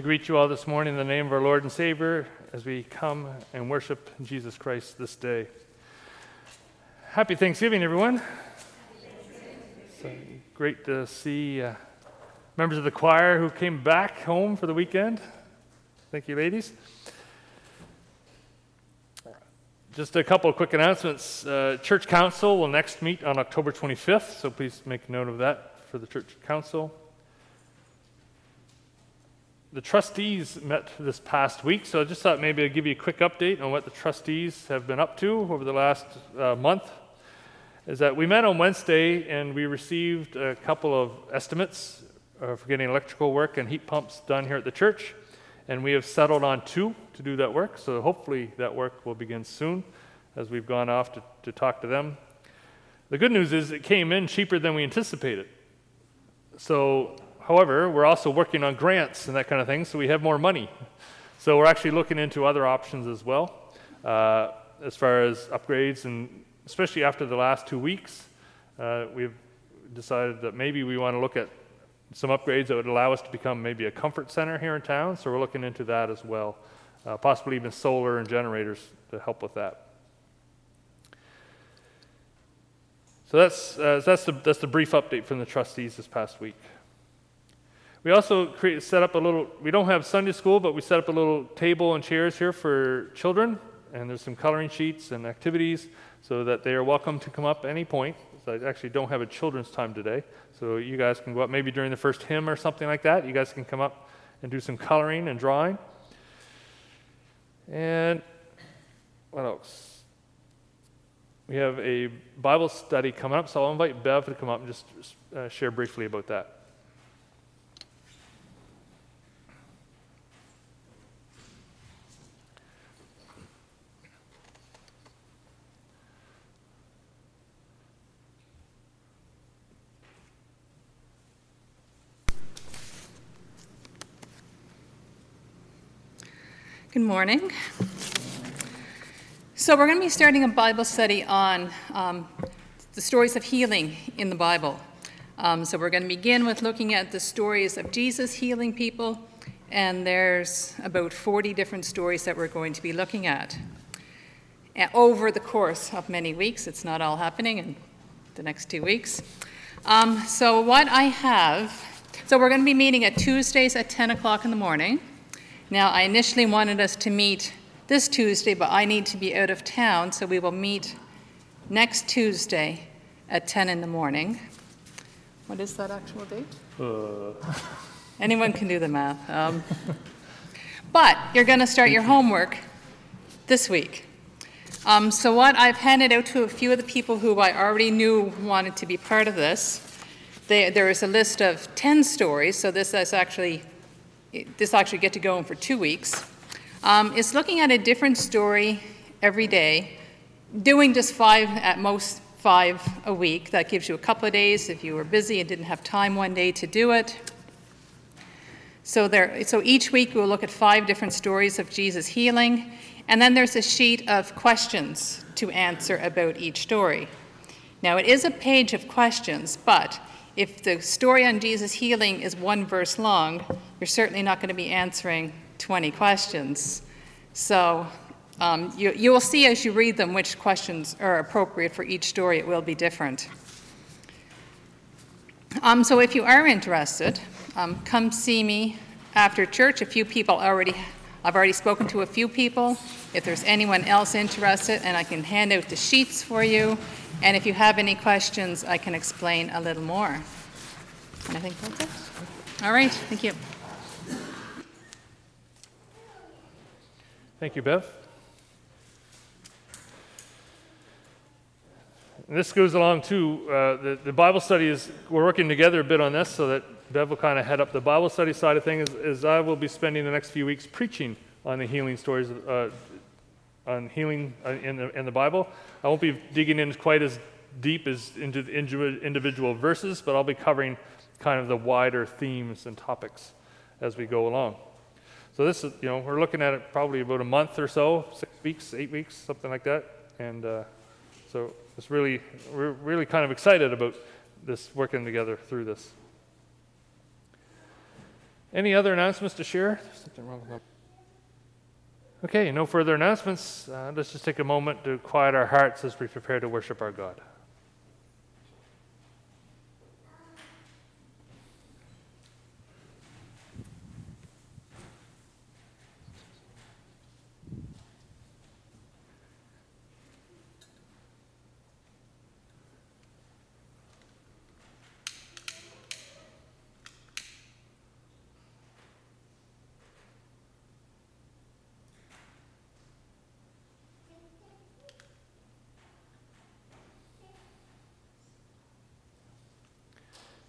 I greet you all this morning in the name of our Lord and Savior as we come and worship Jesus Christ this day. Happy Thanksgiving, everyone. It's great to see uh, members of the choir who came back home for the weekend. Thank you, ladies. Just a couple of quick announcements. Uh, church Council will next meet on October 25th, so please make note of that for the Church Council. The trustees met this past week, so I just thought maybe I'd give you a quick update on what the trustees have been up to over the last uh, month. Is that we met on Wednesday and we received a couple of estimates uh, for getting electrical work and heat pumps done here at the church, and we have settled on two to do that work. So hopefully that work will begin soon as we've gone off to, to talk to them. The good news is it came in cheaper than we anticipated. So However, we're also working on grants and that kind of thing, so we have more money. So we're actually looking into other options as well, uh, as far as upgrades, and especially after the last two weeks, uh, we've decided that maybe we want to look at some upgrades that would allow us to become maybe a comfort center here in town. So we're looking into that as well, uh, possibly even solar and generators to help with that. So that's, uh, that's, the, that's the brief update from the trustees this past week. We also create, set up a little, we don't have Sunday school, but we set up a little table and chairs here for children, and there's some coloring sheets and activities so that they are welcome to come up any point. So I actually don't have a children's time today, so you guys can go up maybe during the first hymn or something like that. You guys can come up and do some coloring and drawing. And what else? We have a Bible study coming up, so I'll invite Bev to come up and just uh, share briefly about that. Good morning. So, we're going to be starting a Bible study on um, the stories of healing in the Bible. Um, so, we're going to begin with looking at the stories of Jesus healing people, and there's about 40 different stories that we're going to be looking at over the course of many weeks. It's not all happening in the next two weeks. Um, so, what I have, so we're going to be meeting at Tuesdays at 10 o'clock in the morning. Now, I initially wanted us to meet this Tuesday, but I need to be out of town, so we will meet next Tuesday at 10 in the morning. What is that actual date? Uh. Anyone can do the math. Um, but you're going to start your homework this week. Um, so, what I've handed out to a few of the people who I already knew wanted to be part of this, they, there is a list of 10 stories, so this is actually this actually get to go for two weeks, um, looking at a different story every day, doing just five, at most five a week. That gives you a couple of days if you were busy and didn't have time one day to do it. So, there, so each week we'll look at five different stories of Jesus healing, and then there's a sheet of questions to answer about each story. Now, it is a page of questions, but if the story on Jesus healing is one verse long, you're certainly not going to be answering 20 questions. So um, you, you will see as you read them which questions are appropriate for each story. It will be different. Um, so if you are interested, um, come see me after church. A few people already, I've already spoken to a few people. If there's anyone else interested, and I can hand out the sheets for you. And if you have any questions, I can explain a little more. And I think that's it. All right, thank you. Thank you, Bev. And this goes along too. Uh, the, the Bible study is, we're working together a bit on this so that Bev will kind of head up the Bible study side of things, as, I will be spending the next few weeks preaching on the healing stories, uh, on healing uh, in the, in the Bible. I won't be digging in quite as deep as into the individual verses, but I'll be covering kind of the wider themes and topics as we go along. So this is, you know, we're looking at it probably about a month or so, six weeks, eight weeks, something like that. And uh, so it's really, we're really kind of excited about this working together through this. Any other announcements to share? Something wrong with. Okay, no further announcements. Uh, let's just take a moment to quiet our hearts as we prepare to worship our God.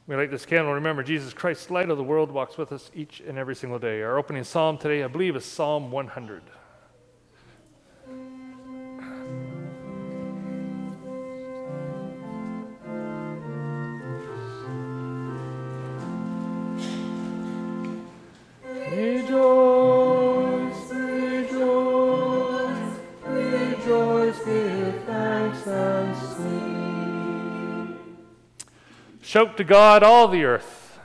We light this candle. Remember, Jesus Christ, light of the world, walks with us each and every single day. Our opening psalm today, I believe, is Psalm 100. Shout to God, all the earth.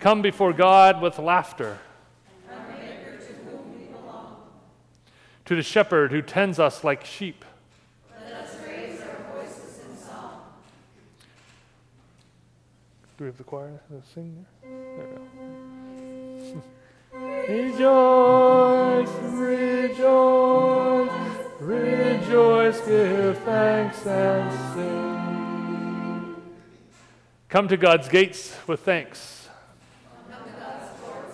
Come before God with laughter. To, the shepherd who tends us like sheep. Us. Do we have the choir to sing there? There we go. rejoice, rejoice. Rejoice, give thanks, and sing. Come to God's gates with thanks. God's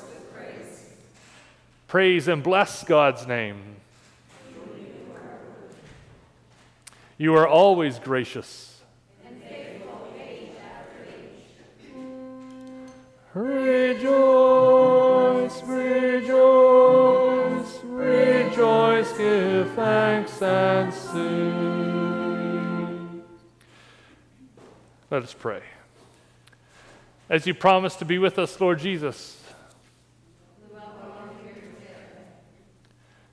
with praise. Praise and bless God's name. You are always gracious. Faithful age age. Rejoice, rejoice, give thanks and sing. Let us pray. As you promised to be with us, Lord Jesus,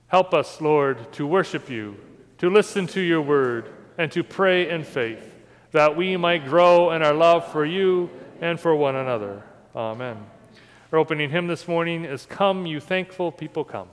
help us, Lord, to worship you, to listen to your word, and to pray in faith, that we might grow in our love for you and for one another. Amen. Our opening hymn this morning is Come, You Thankful People, Come.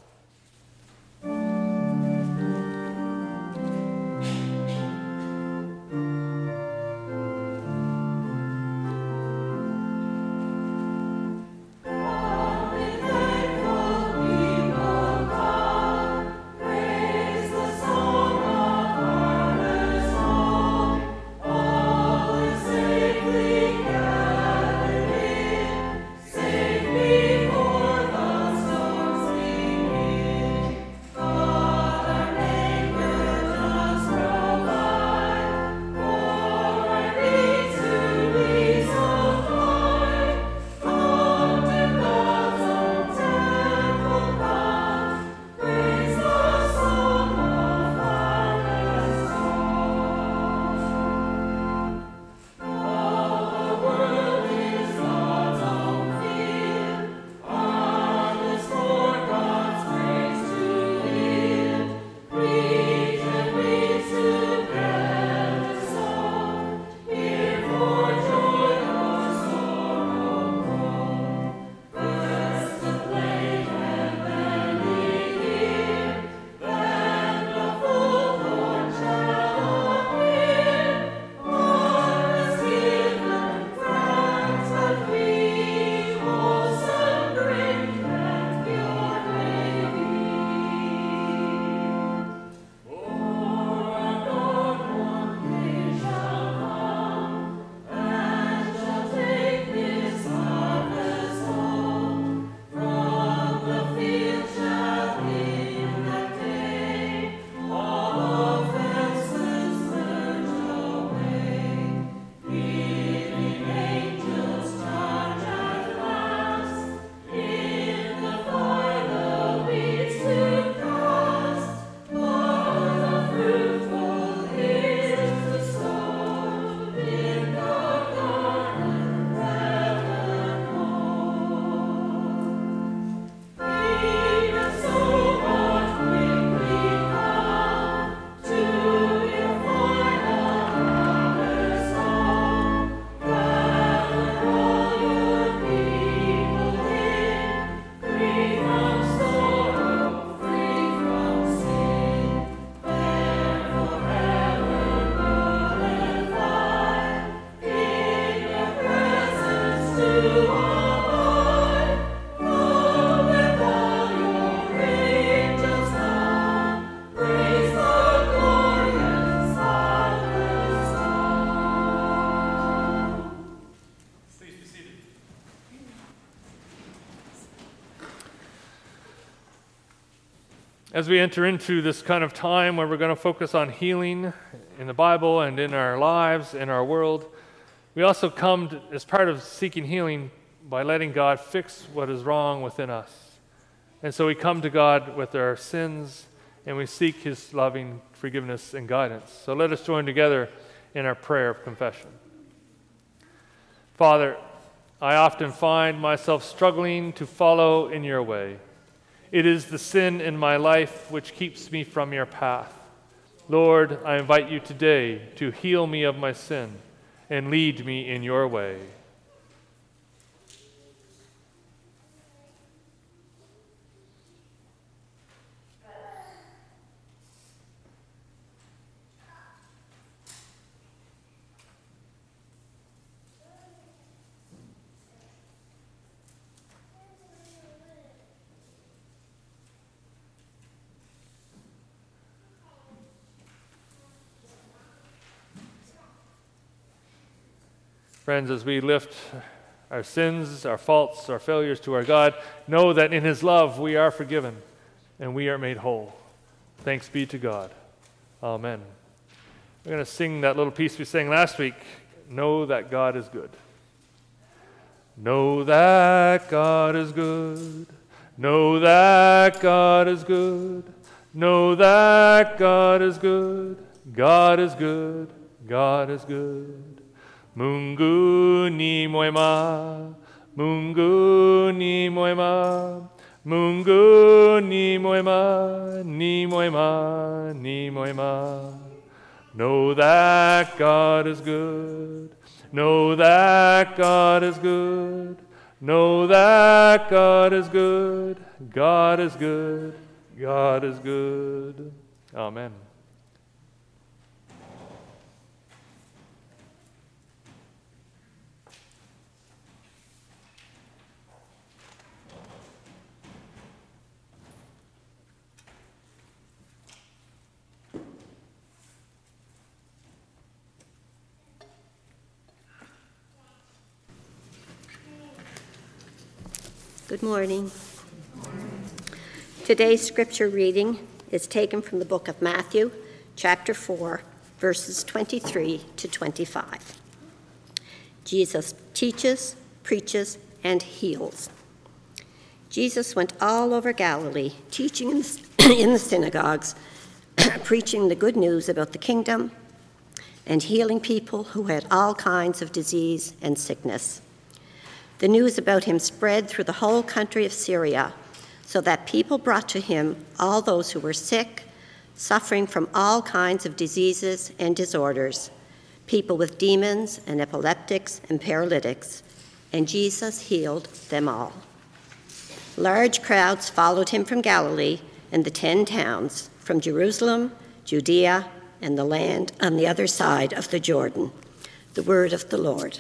As we enter into this kind of time where we're going to focus on healing in the Bible and in our lives, in our world, we also come to, as part of seeking healing by letting God fix what is wrong within us. And so we come to God with our sins and we seek His loving forgiveness and guidance. So let us join together in our prayer of confession. Father, I often find myself struggling to follow in your way. It is the sin in my life which keeps me from your path. Lord, I invite you today to heal me of my sin and lead me in your way. Friends, as we lift our sins, our faults, our failures to our God, know that in His love we are forgiven and we are made whole. Thanks be to God. Amen. We're going to sing that little piece we sang last week Know that God is good. Know that God is good. Know that God is good. Know that God is good. God is good. God is good. Mungu ni mwema, Mungu ni mwema, Mungu ni mwema, ni mwema, ni mwema. Know that God is good. Know that God is good. Know that God is good. God is good. God is good. Amen. Good morning. Today's scripture reading is taken from the book of Matthew, chapter 4, verses 23 to 25. Jesus teaches, preaches, and heals. Jesus went all over Galilee, teaching in the synagogues, preaching the good news about the kingdom, and healing people who had all kinds of disease and sickness. The news about him spread through the whole country of Syria, so that people brought to him all those who were sick, suffering from all kinds of diseases and disorders, people with demons and epileptics and paralytics, and Jesus healed them all. Large crowds followed him from Galilee and the ten towns, from Jerusalem, Judea, and the land on the other side of the Jordan. The word of the Lord.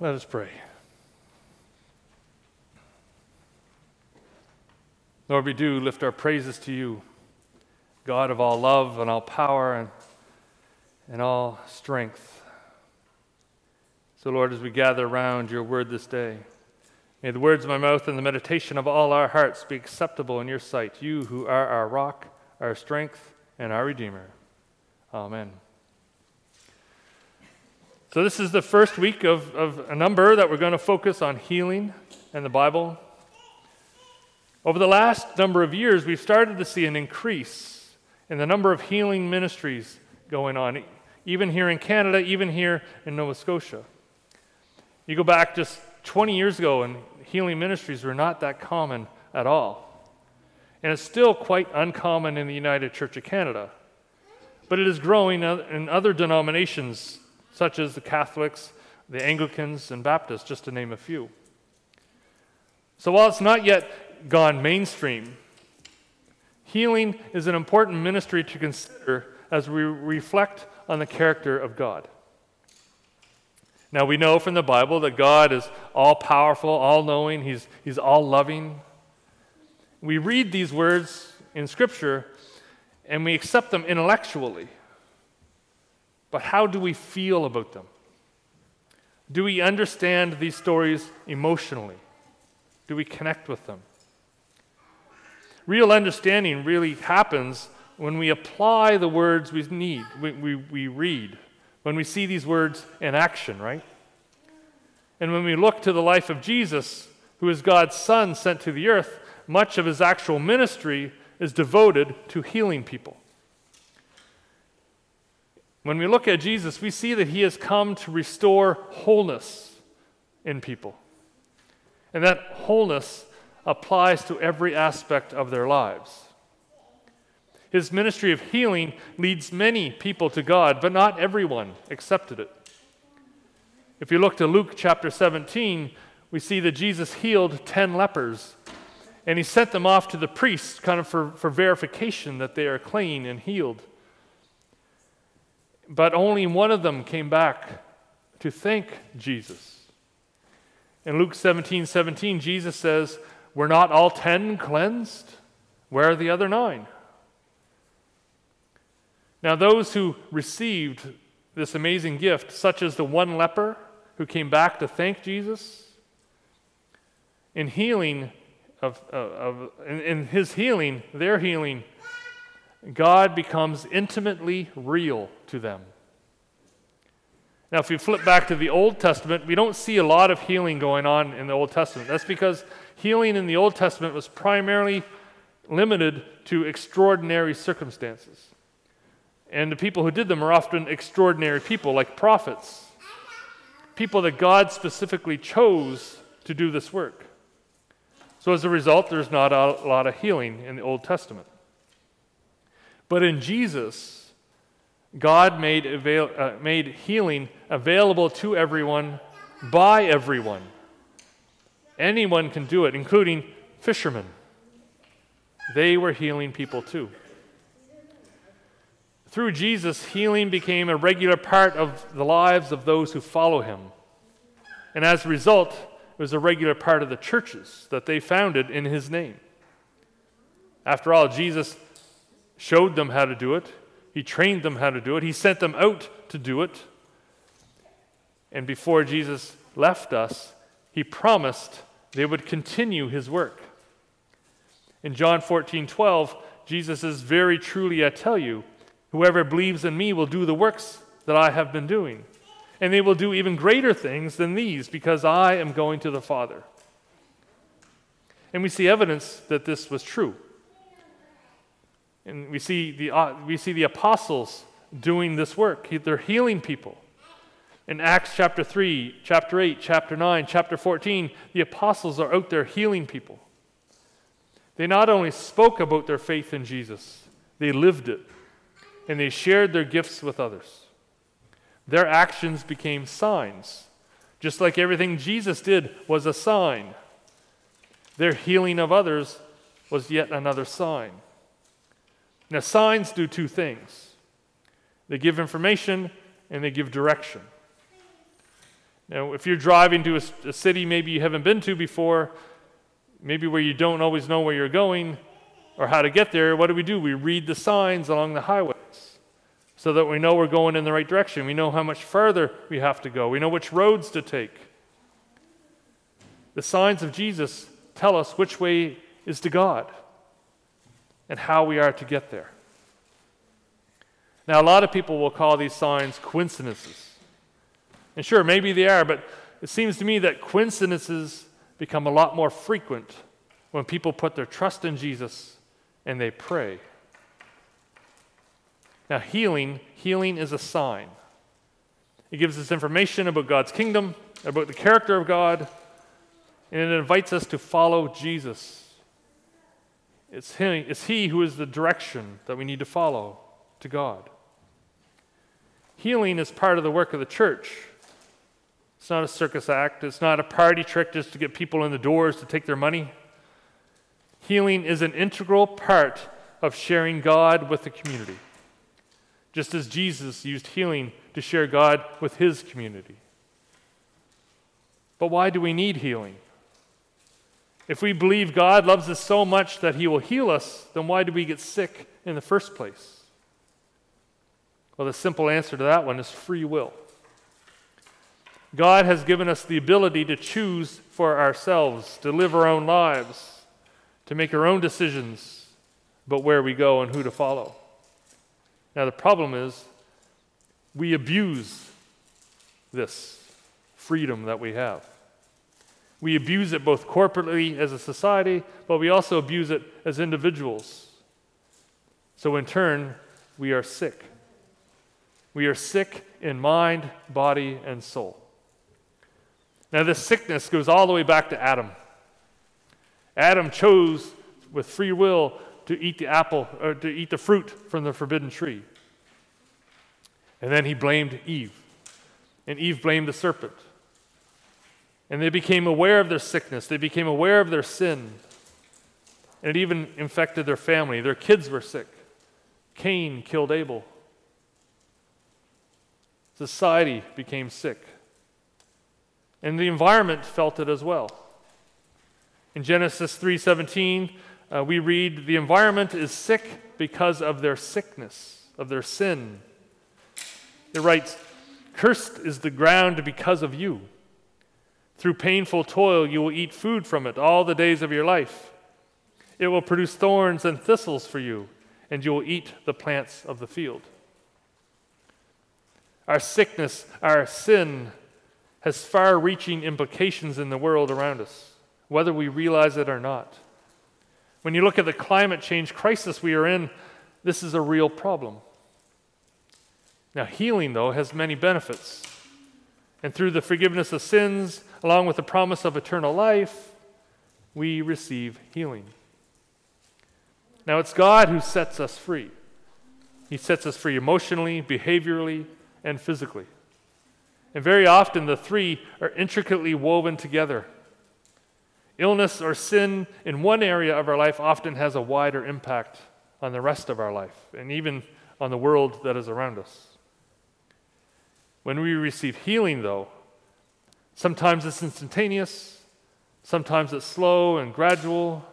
Let us pray. Lord, we do lift our praises to you, God of all love and all power and, and all strength. So, Lord, as we gather around your word this day, may the words of my mouth and the meditation of all our hearts be acceptable in your sight, you who are our rock, our strength, and our Redeemer. Amen. So, this is the first week of, of a number that we're going to focus on healing and the Bible. Over the last number of years, we've started to see an increase in the number of healing ministries going on, even here in Canada, even here in Nova Scotia. You go back just 20 years ago, and healing ministries were not that common at all. And it's still quite uncommon in the United Church of Canada. But it is growing in other denominations, such as the Catholics, the Anglicans, and Baptists, just to name a few. So while it's not yet gone mainstream. Healing is an important ministry to consider as we reflect on the character of God. Now, we know from the Bible that God is all powerful, all knowing, he's, he's all loving. We read these words in Scripture and we accept them intellectually. But how do we feel about them? Do we understand these stories emotionally? Do we connect with them? Real understanding really happens when we apply the words we need, we, we, we read, when we see these words in action, right? And when we look to the life of Jesus, who is God's Son sent to the earth, much of his actual ministry is devoted to healing people. When we look at Jesus, we see that he has come to restore wholeness in people. And that wholeness applies to every aspect of their lives. His ministry of healing leads many people to God, but not everyone accepted it. If you look to Luke chapter 17, we see that Jesus healed 10 lepers, and he sent them off to the priests kind of for, for verification that they are clean and healed. But only one of them came back to thank Jesus. In Luke 17 17, Jesus says, were not all ten cleansed? Where are the other nine? Now, those who received this amazing gift, such as the one leper who came back to thank Jesus, in healing of, of, in, in his healing, their healing, God becomes intimately real to them. Now, if you flip back to the Old Testament, we don't see a lot of healing going on in the Old Testament. That's because healing in the Old Testament was primarily limited to extraordinary circumstances. And the people who did them are often extraordinary people, like prophets, people that God specifically chose to do this work. So, as a result, there's not a lot of healing in the Old Testament. But in Jesus, God made, avail- uh, made healing available to everyone by everyone. Anyone can do it, including fishermen. They were healing people too. Through Jesus, healing became a regular part of the lives of those who follow him. And as a result, it was a regular part of the churches that they founded in his name. After all, Jesus showed them how to do it, he trained them how to do it, He sent them out to do it. And before Jesus left us, He promised they would continue His work. In John 14 12, Jesus says, Very truly I tell you, whoever believes in me will do the works that I have been doing. And they will do even greater things than these because I am going to the Father. And we see evidence that this was true. And we see the, uh, we see the apostles doing this work. They're healing people. In Acts chapter 3, chapter 8, chapter 9, chapter 14, the apostles are out there healing people. They not only spoke about their faith in Jesus, they lived it, and they shared their gifts with others. Their actions became signs, just like everything Jesus did was a sign. Their healing of others was yet another sign. Now, signs do two things they give information and they give direction. Now, if you're driving to a, a city maybe you haven't been to before, maybe where you don't always know where you're going or how to get there, what do we do? We read the signs along the highways so that we know we're going in the right direction. We know how much further we have to go, we know which roads to take. The signs of Jesus tell us which way is to God and how we are to get there. Now, a lot of people will call these signs coincidences. And sure, maybe they are, but it seems to me that coincidences become a lot more frequent when people put their trust in Jesus and they pray. Now, healing, healing is a sign. It gives us information about God's kingdom, about the character of God, and it invites us to follow Jesus. It's, it's He who is the direction that we need to follow to God. Healing is part of the work of the church. It's not a circus act, it's not a party trick just to get people in the doors to take their money. Healing is an integral part of sharing God with the community, just as Jesus used healing to share God with his community. But why do we need healing? If we believe God loves us so much that he will heal us, then why do we get sick in the first place? Well, the simple answer to that one is free will. God has given us the ability to choose for ourselves, to live our own lives, to make our own decisions about where we go and who to follow. Now, the problem is we abuse this freedom that we have. We abuse it both corporately as a society, but we also abuse it as individuals. So, in turn, we are sick. We are sick in mind, body, and soul. Now, this sickness goes all the way back to Adam. Adam chose with free will to eat the apple, or to eat the fruit from the forbidden tree. And then he blamed Eve. And Eve blamed the serpent. And they became aware of their sickness, they became aware of their sin. And it even infected their family. Their kids were sick. Cain killed Abel. Society became sick. And the environment felt it as well. In Genesis 3:17, uh, we read, "The environment is sick because of their sickness, of their sin." It writes, "Cursed is the ground because of you. Through painful toil you will eat food from it all the days of your life. It will produce thorns and thistles for you, and you will eat the plants of the field." Our sickness, our sin, has far reaching implications in the world around us, whether we realize it or not. When you look at the climate change crisis we are in, this is a real problem. Now, healing, though, has many benefits. And through the forgiveness of sins, along with the promise of eternal life, we receive healing. Now, it's God who sets us free. He sets us free emotionally, behaviorally, and physically. And very often the three are intricately woven together. Illness or sin in one area of our life often has a wider impact on the rest of our life and even on the world that is around us. When we receive healing, though, sometimes it's instantaneous, sometimes it's slow and gradual,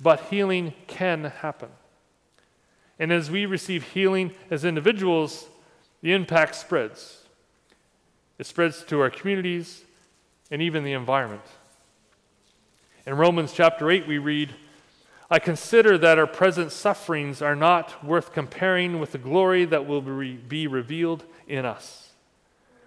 but healing can happen. And as we receive healing as individuals, the impact spreads. It spreads to our communities and even the environment. In Romans chapter 8, we read, I consider that our present sufferings are not worth comparing with the glory that will be revealed in us.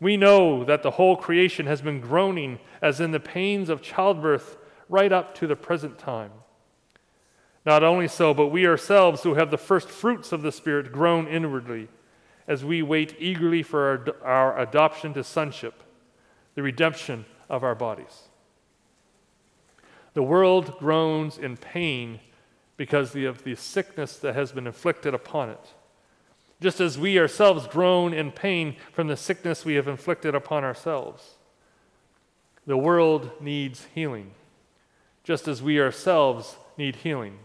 We know that the whole creation has been groaning as in the pains of childbirth right up to the present time. Not only so, but we ourselves who have the first fruits of the Spirit groan inwardly as we wait eagerly for our, our adoption to sonship, the redemption of our bodies. The world groans in pain because of the sickness that has been inflicted upon it. Just as we ourselves groan in pain from the sickness we have inflicted upon ourselves. The world needs healing, just as we ourselves need healing.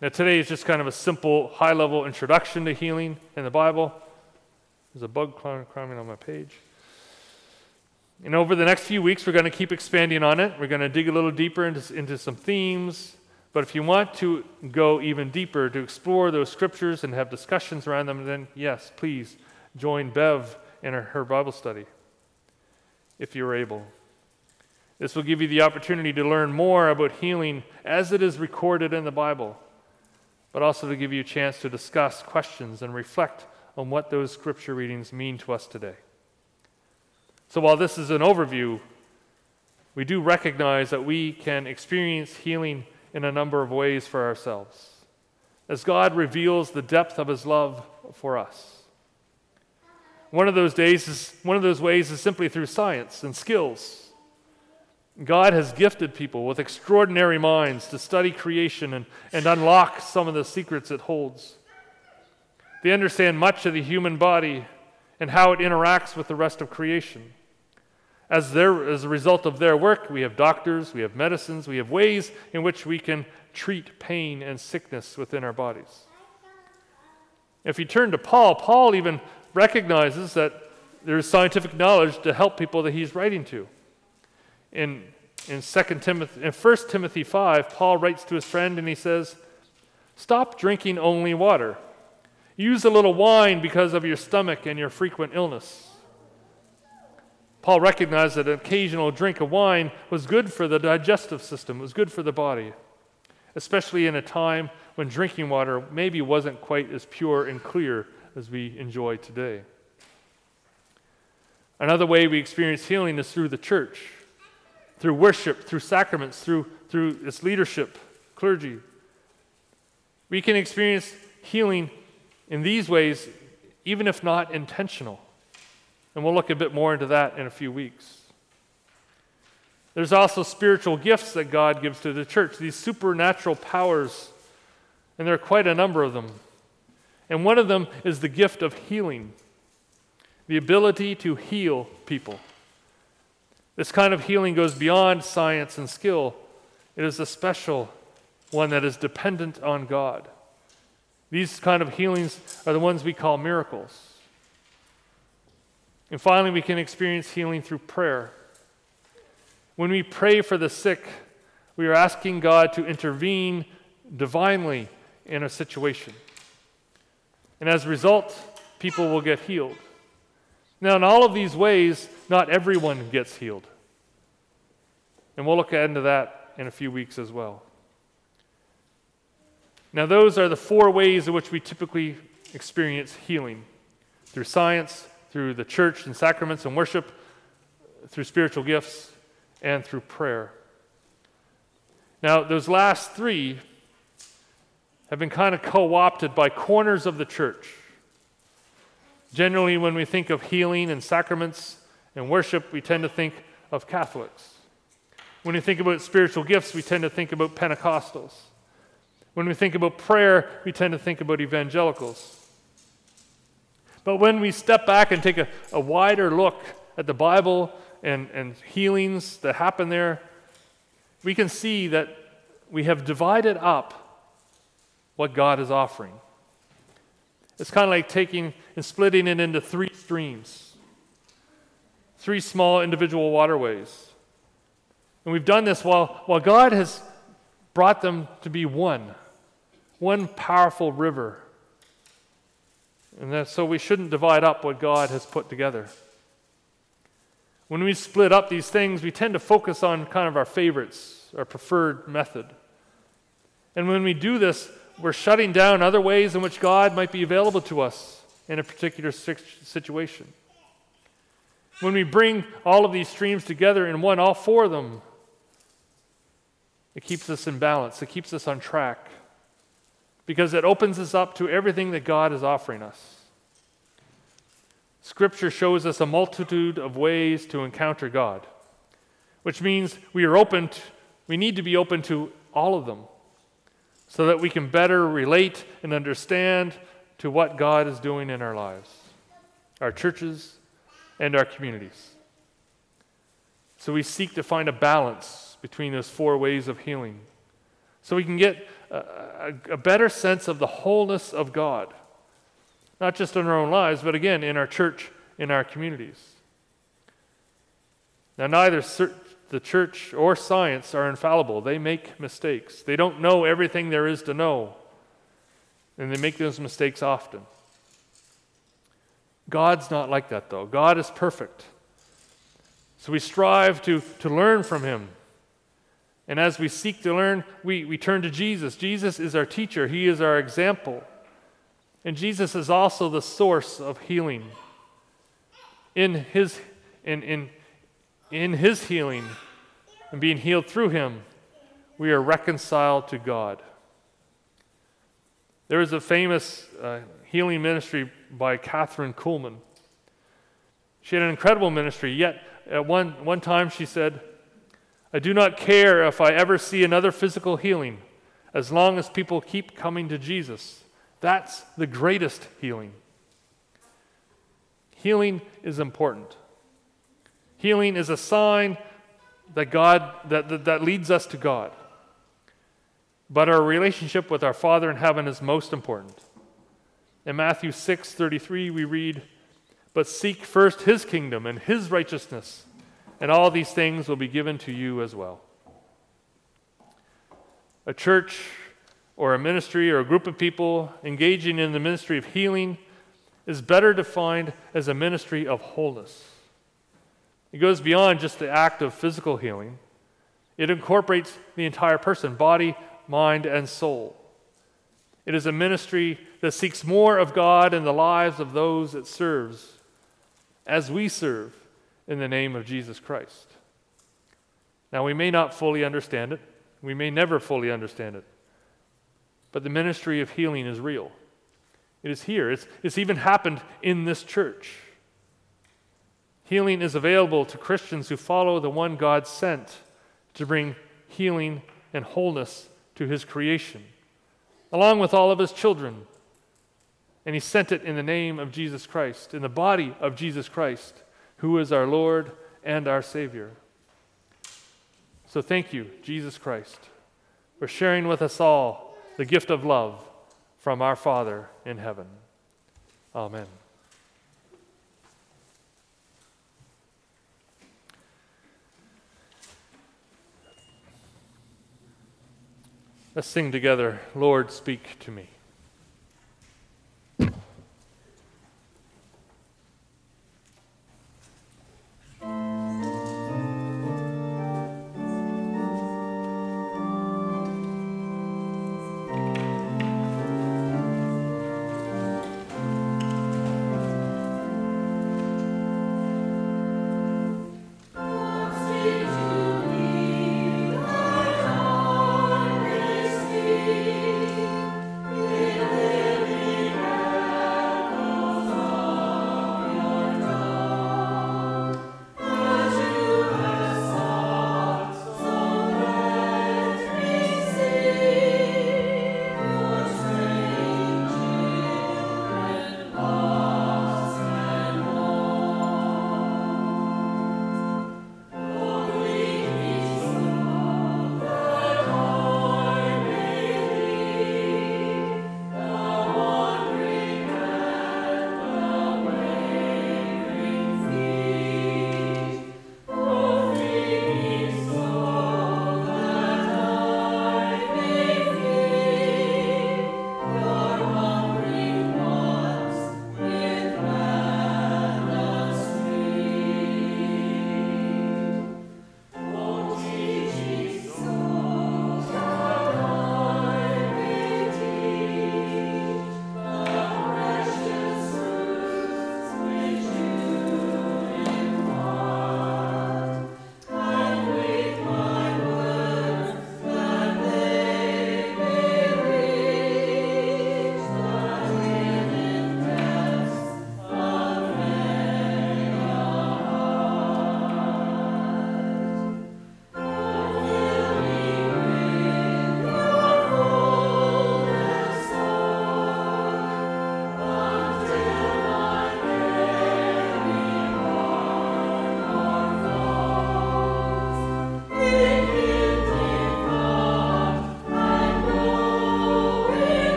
Now, today is just kind of a simple, high level introduction to healing in the Bible. There's a bug climbing on my page. And over the next few weeks, we're going to keep expanding on it. We're going to dig a little deeper into, into some themes. But if you want to go even deeper, to explore those scriptures and have discussions around them, then yes, please join Bev in her, her Bible study if you're able. This will give you the opportunity to learn more about healing as it is recorded in the Bible, but also to give you a chance to discuss questions and reflect on what those scripture readings mean to us today. So while this is an overview, we do recognize that we can experience healing in a number of ways for ourselves as God reveals the depth of his love for us. One of those days is one of those ways is simply through science and skills. God has gifted people with extraordinary minds to study creation and, and unlock some of the secrets it holds. They understand much of the human body and how it interacts with the rest of creation. As, their, as a result of their work, we have doctors, we have medicines, we have ways in which we can treat pain and sickness within our bodies. If you turn to Paul, Paul even recognizes that there is scientific knowledge to help people that he's writing to. In, in, 2 Timothy, in 1 Timothy 5, Paul writes to his friend and he says, Stop drinking only water. Use a little wine because of your stomach and your frequent illness. Paul recognized that an occasional drink of wine was good for the digestive system, it was good for the body, especially in a time when drinking water maybe wasn't quite as pure and clear as we enjoy today. Another way we experience healing is through the church, through worship, through sacraments, through, through its leadership, clergy. We can experience healing in these ways, even if not intentional. And we'll look a bit more into that in a few weeks. There's also spiritual gifts that God gives to the church, these supernatural powers, and there are quite a number of them. And one of them is the gift of healing, the ability to heal people. This kind of healing goes beyond science and skill, it is a special one that is dependent on God. These kind of healings are the ones we call miracles. And finally, we can experience healing through prayer. When we pray for the sick, we are asking God to intervene divinely in a situation. And as a result, people will get healed. Now, in all of these ways, not everyone gets healed. And we'll look into that in a few weeks as well. Now, those are the four ways in which we typically experience healing through science, through the church and sacraments and worship, through spiritual gifts, and through prayer. Now, those last three have been kind of co opted by corners of the church. Generally, when we think of healing and sacraments and worship, we tend to think of Catholics. When we think about spiritual gifts, we tend to think about Pentecostals. When we think about prayer, we tend to think about evangelicals. But when we step back and take a, a wider look at the Bible and, and healings that happen there, we can see that we have divided up what God is offering. It's kind of like taking and splitting it into three streams, three small individual waterways. And we've done this while, while God has brought them to be one, one powerful river and that, so we shouldn't divide up what God has put together. When we split up these things, we tend to focus on kind of our favorites, our preferred method. And when we do this, we're shutting down other ways in which God might be available to us in a particular situation. When we bring all of these streams together in one, all four of them, it keeps us in balance, it keeps us on track because it opens us up to everything that God is offering us. Scripture shows us a multitude of ways to encounter God, which means we are open to, we need to be open to all of them so that we can better relate and understand to what God is doing in our lives, our churches, and our communities. So we seek to find a balance between those four ways of healing so we can get a, a, better sense of the wholeness of God, not just in our own lives, but again in our church, in our communities. Now, neither the church or science are infallible. They make mistakes. They don't know everything there is to know, and they make those mistakes often. God's not like that, though. God is perfect. So we strive to, to learn from Him. And as we seek to learn, we, we turn to Jesus. Jesus is our teacher, He is our example. And Jesus is also the source of healing. In His, in, in, in His healing and being healed through Him, we are reconciled to God. There is a famous uh, healing ministry by Kathryn Kuhlman. She had an incredible ministry, yet at one, one time she said, I do not care if I ever see another physical healing as long as people keep coming to Jesus. That's the greatest healing. Healing is important. Healing is a sign that God that, that, that leads us to God. But our relationship with our Father in heaven is most important. In Matthew 6:33 we read, "But seek first his kingdom and his righteousness, and all these things will be given to you as well. A church or a ministry or a group of people engaging in the ministry of healing is better defined as a ministry of wholeness. It goes beyond just the act of physical healing, it incorporates the entire person body, mind, and soul. It is a ministry that seeks more of God in the lives of those it serves as we serve in the name of Jesus Christ. Now, we may not fully understand it, we may never fully understand it, but the ministry of healing is real. It is here, it's, it's even happened in this church. Healing is available to Christians who follow the one God sent to bring healing and wholeness to his creation, along with all of his children. And he sent it in the name of Jesus Christ, in the body of Jesus Christ who is our Lord and our Savior. So thank you, Jesus Christ, for sharing with us all the gift of love from our Father in heaven. Amen. Let's sing together, Lord, speak to me.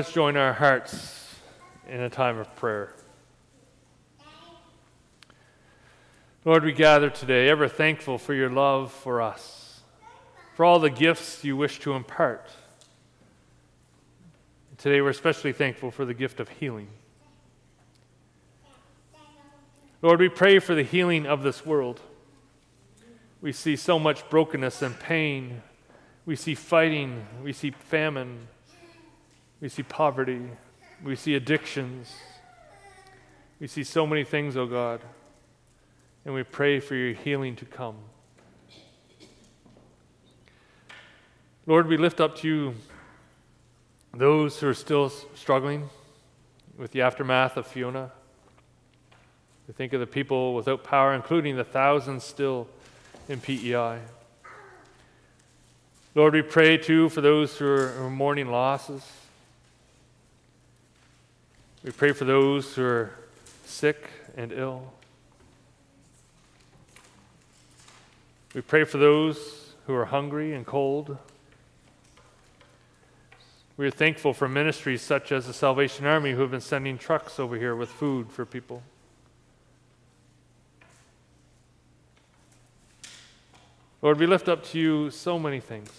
Let's join our hearts in a time of prayer. Lord, we gather today ever thankful for your love for us, for all the gifts you wish to impart. Today, we're especially thankful for the gift of healing. Lord, we pray for the healing of this world. We see so much brokenness and pain. We see fighting. We see famine. We see poverty. We see addictions. We see so many things, O oh God. And we pray for your healing to come. Lord, we lift up to you those who are still struggling with the aftermath of Fiona. We think of the people without power, including the thousands still in PEI. Lord, we pray too for those who are mourning losses. We pray for those who are sick and ill. We pray for those who are hungry and cold. We are thankful for ministries such as the Salvation Army who have been sending trucks over here with food for people. Lord, we lift up to you so many things.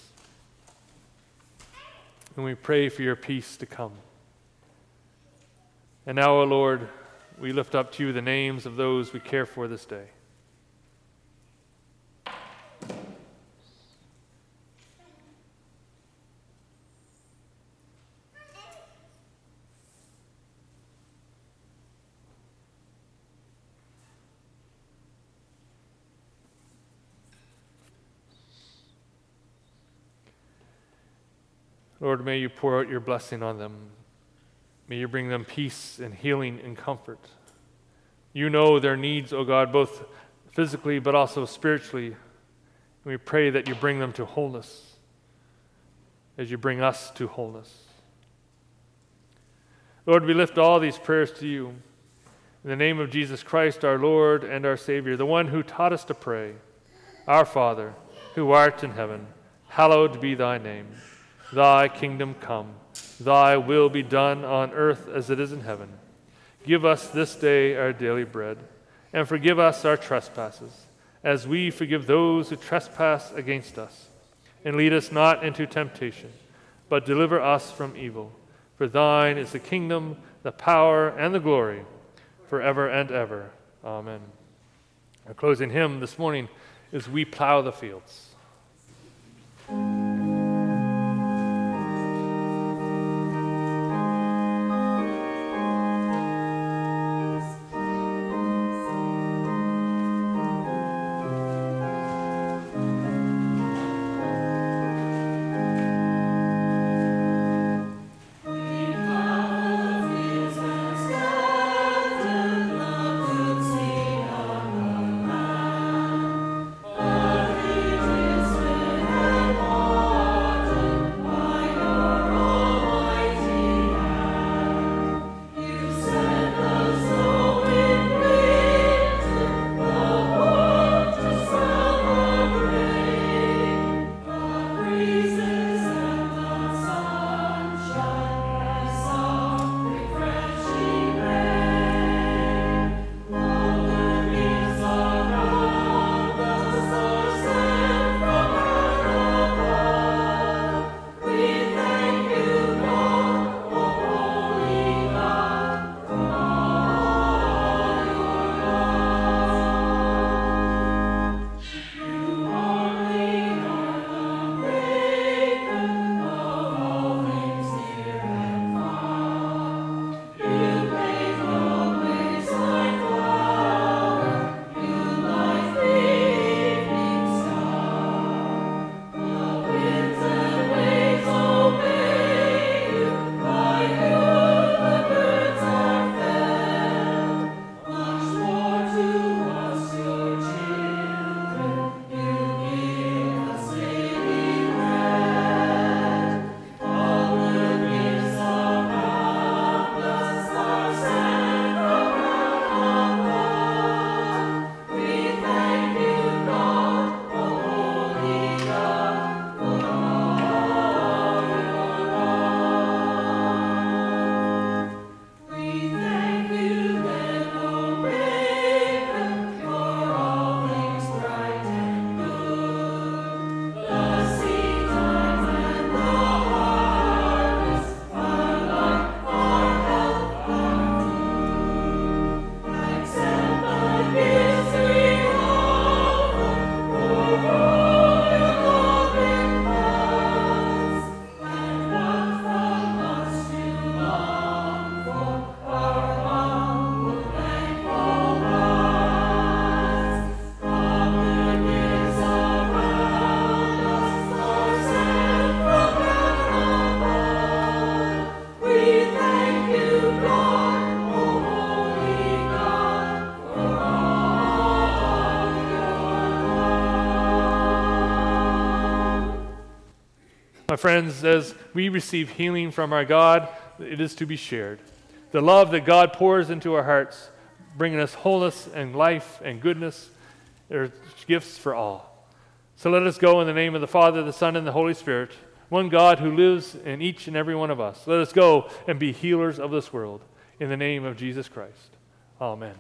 And we pray for your peace to come. And now, O oh Lord, we lift up to you the names of those we care for this day. Lord, may you pour out your blessing on them. May you bring them peace and healing and comfort. You know their needs, O oh God, both physically but also spiritually. And we pray that you bring them to wholeness as you bring us to wholeness. Lord, we lift all these prayers to you. In the name of Jesus Christ, our Lord and our Savior, the one who taught us to pray, Our Father, who art in heaven, hallowed be thy name. Thy kingdom come, thy will be done on earth as it is in heaven. Give us this day our daily bread, and forgive us our trespasses, as we forgive those who trespass against us. And lead us not into temptation, but deliver us from evil. For thine is the kingdom, the power, and the glory, forever and ever. Amen. Our closing hymn this morning is We Plow the Fields. friends, as we receive healing from our God, it is to be shared. The love that God pours into our hearts, bringing us wholeness and life and goodness, are gifts for all. So let us go in the name of the Father, the Son, and the Holy Spirit, one God who lives in each and every one of us. Let us go and be healers of this world. In the name of Jesus Christ. Amen.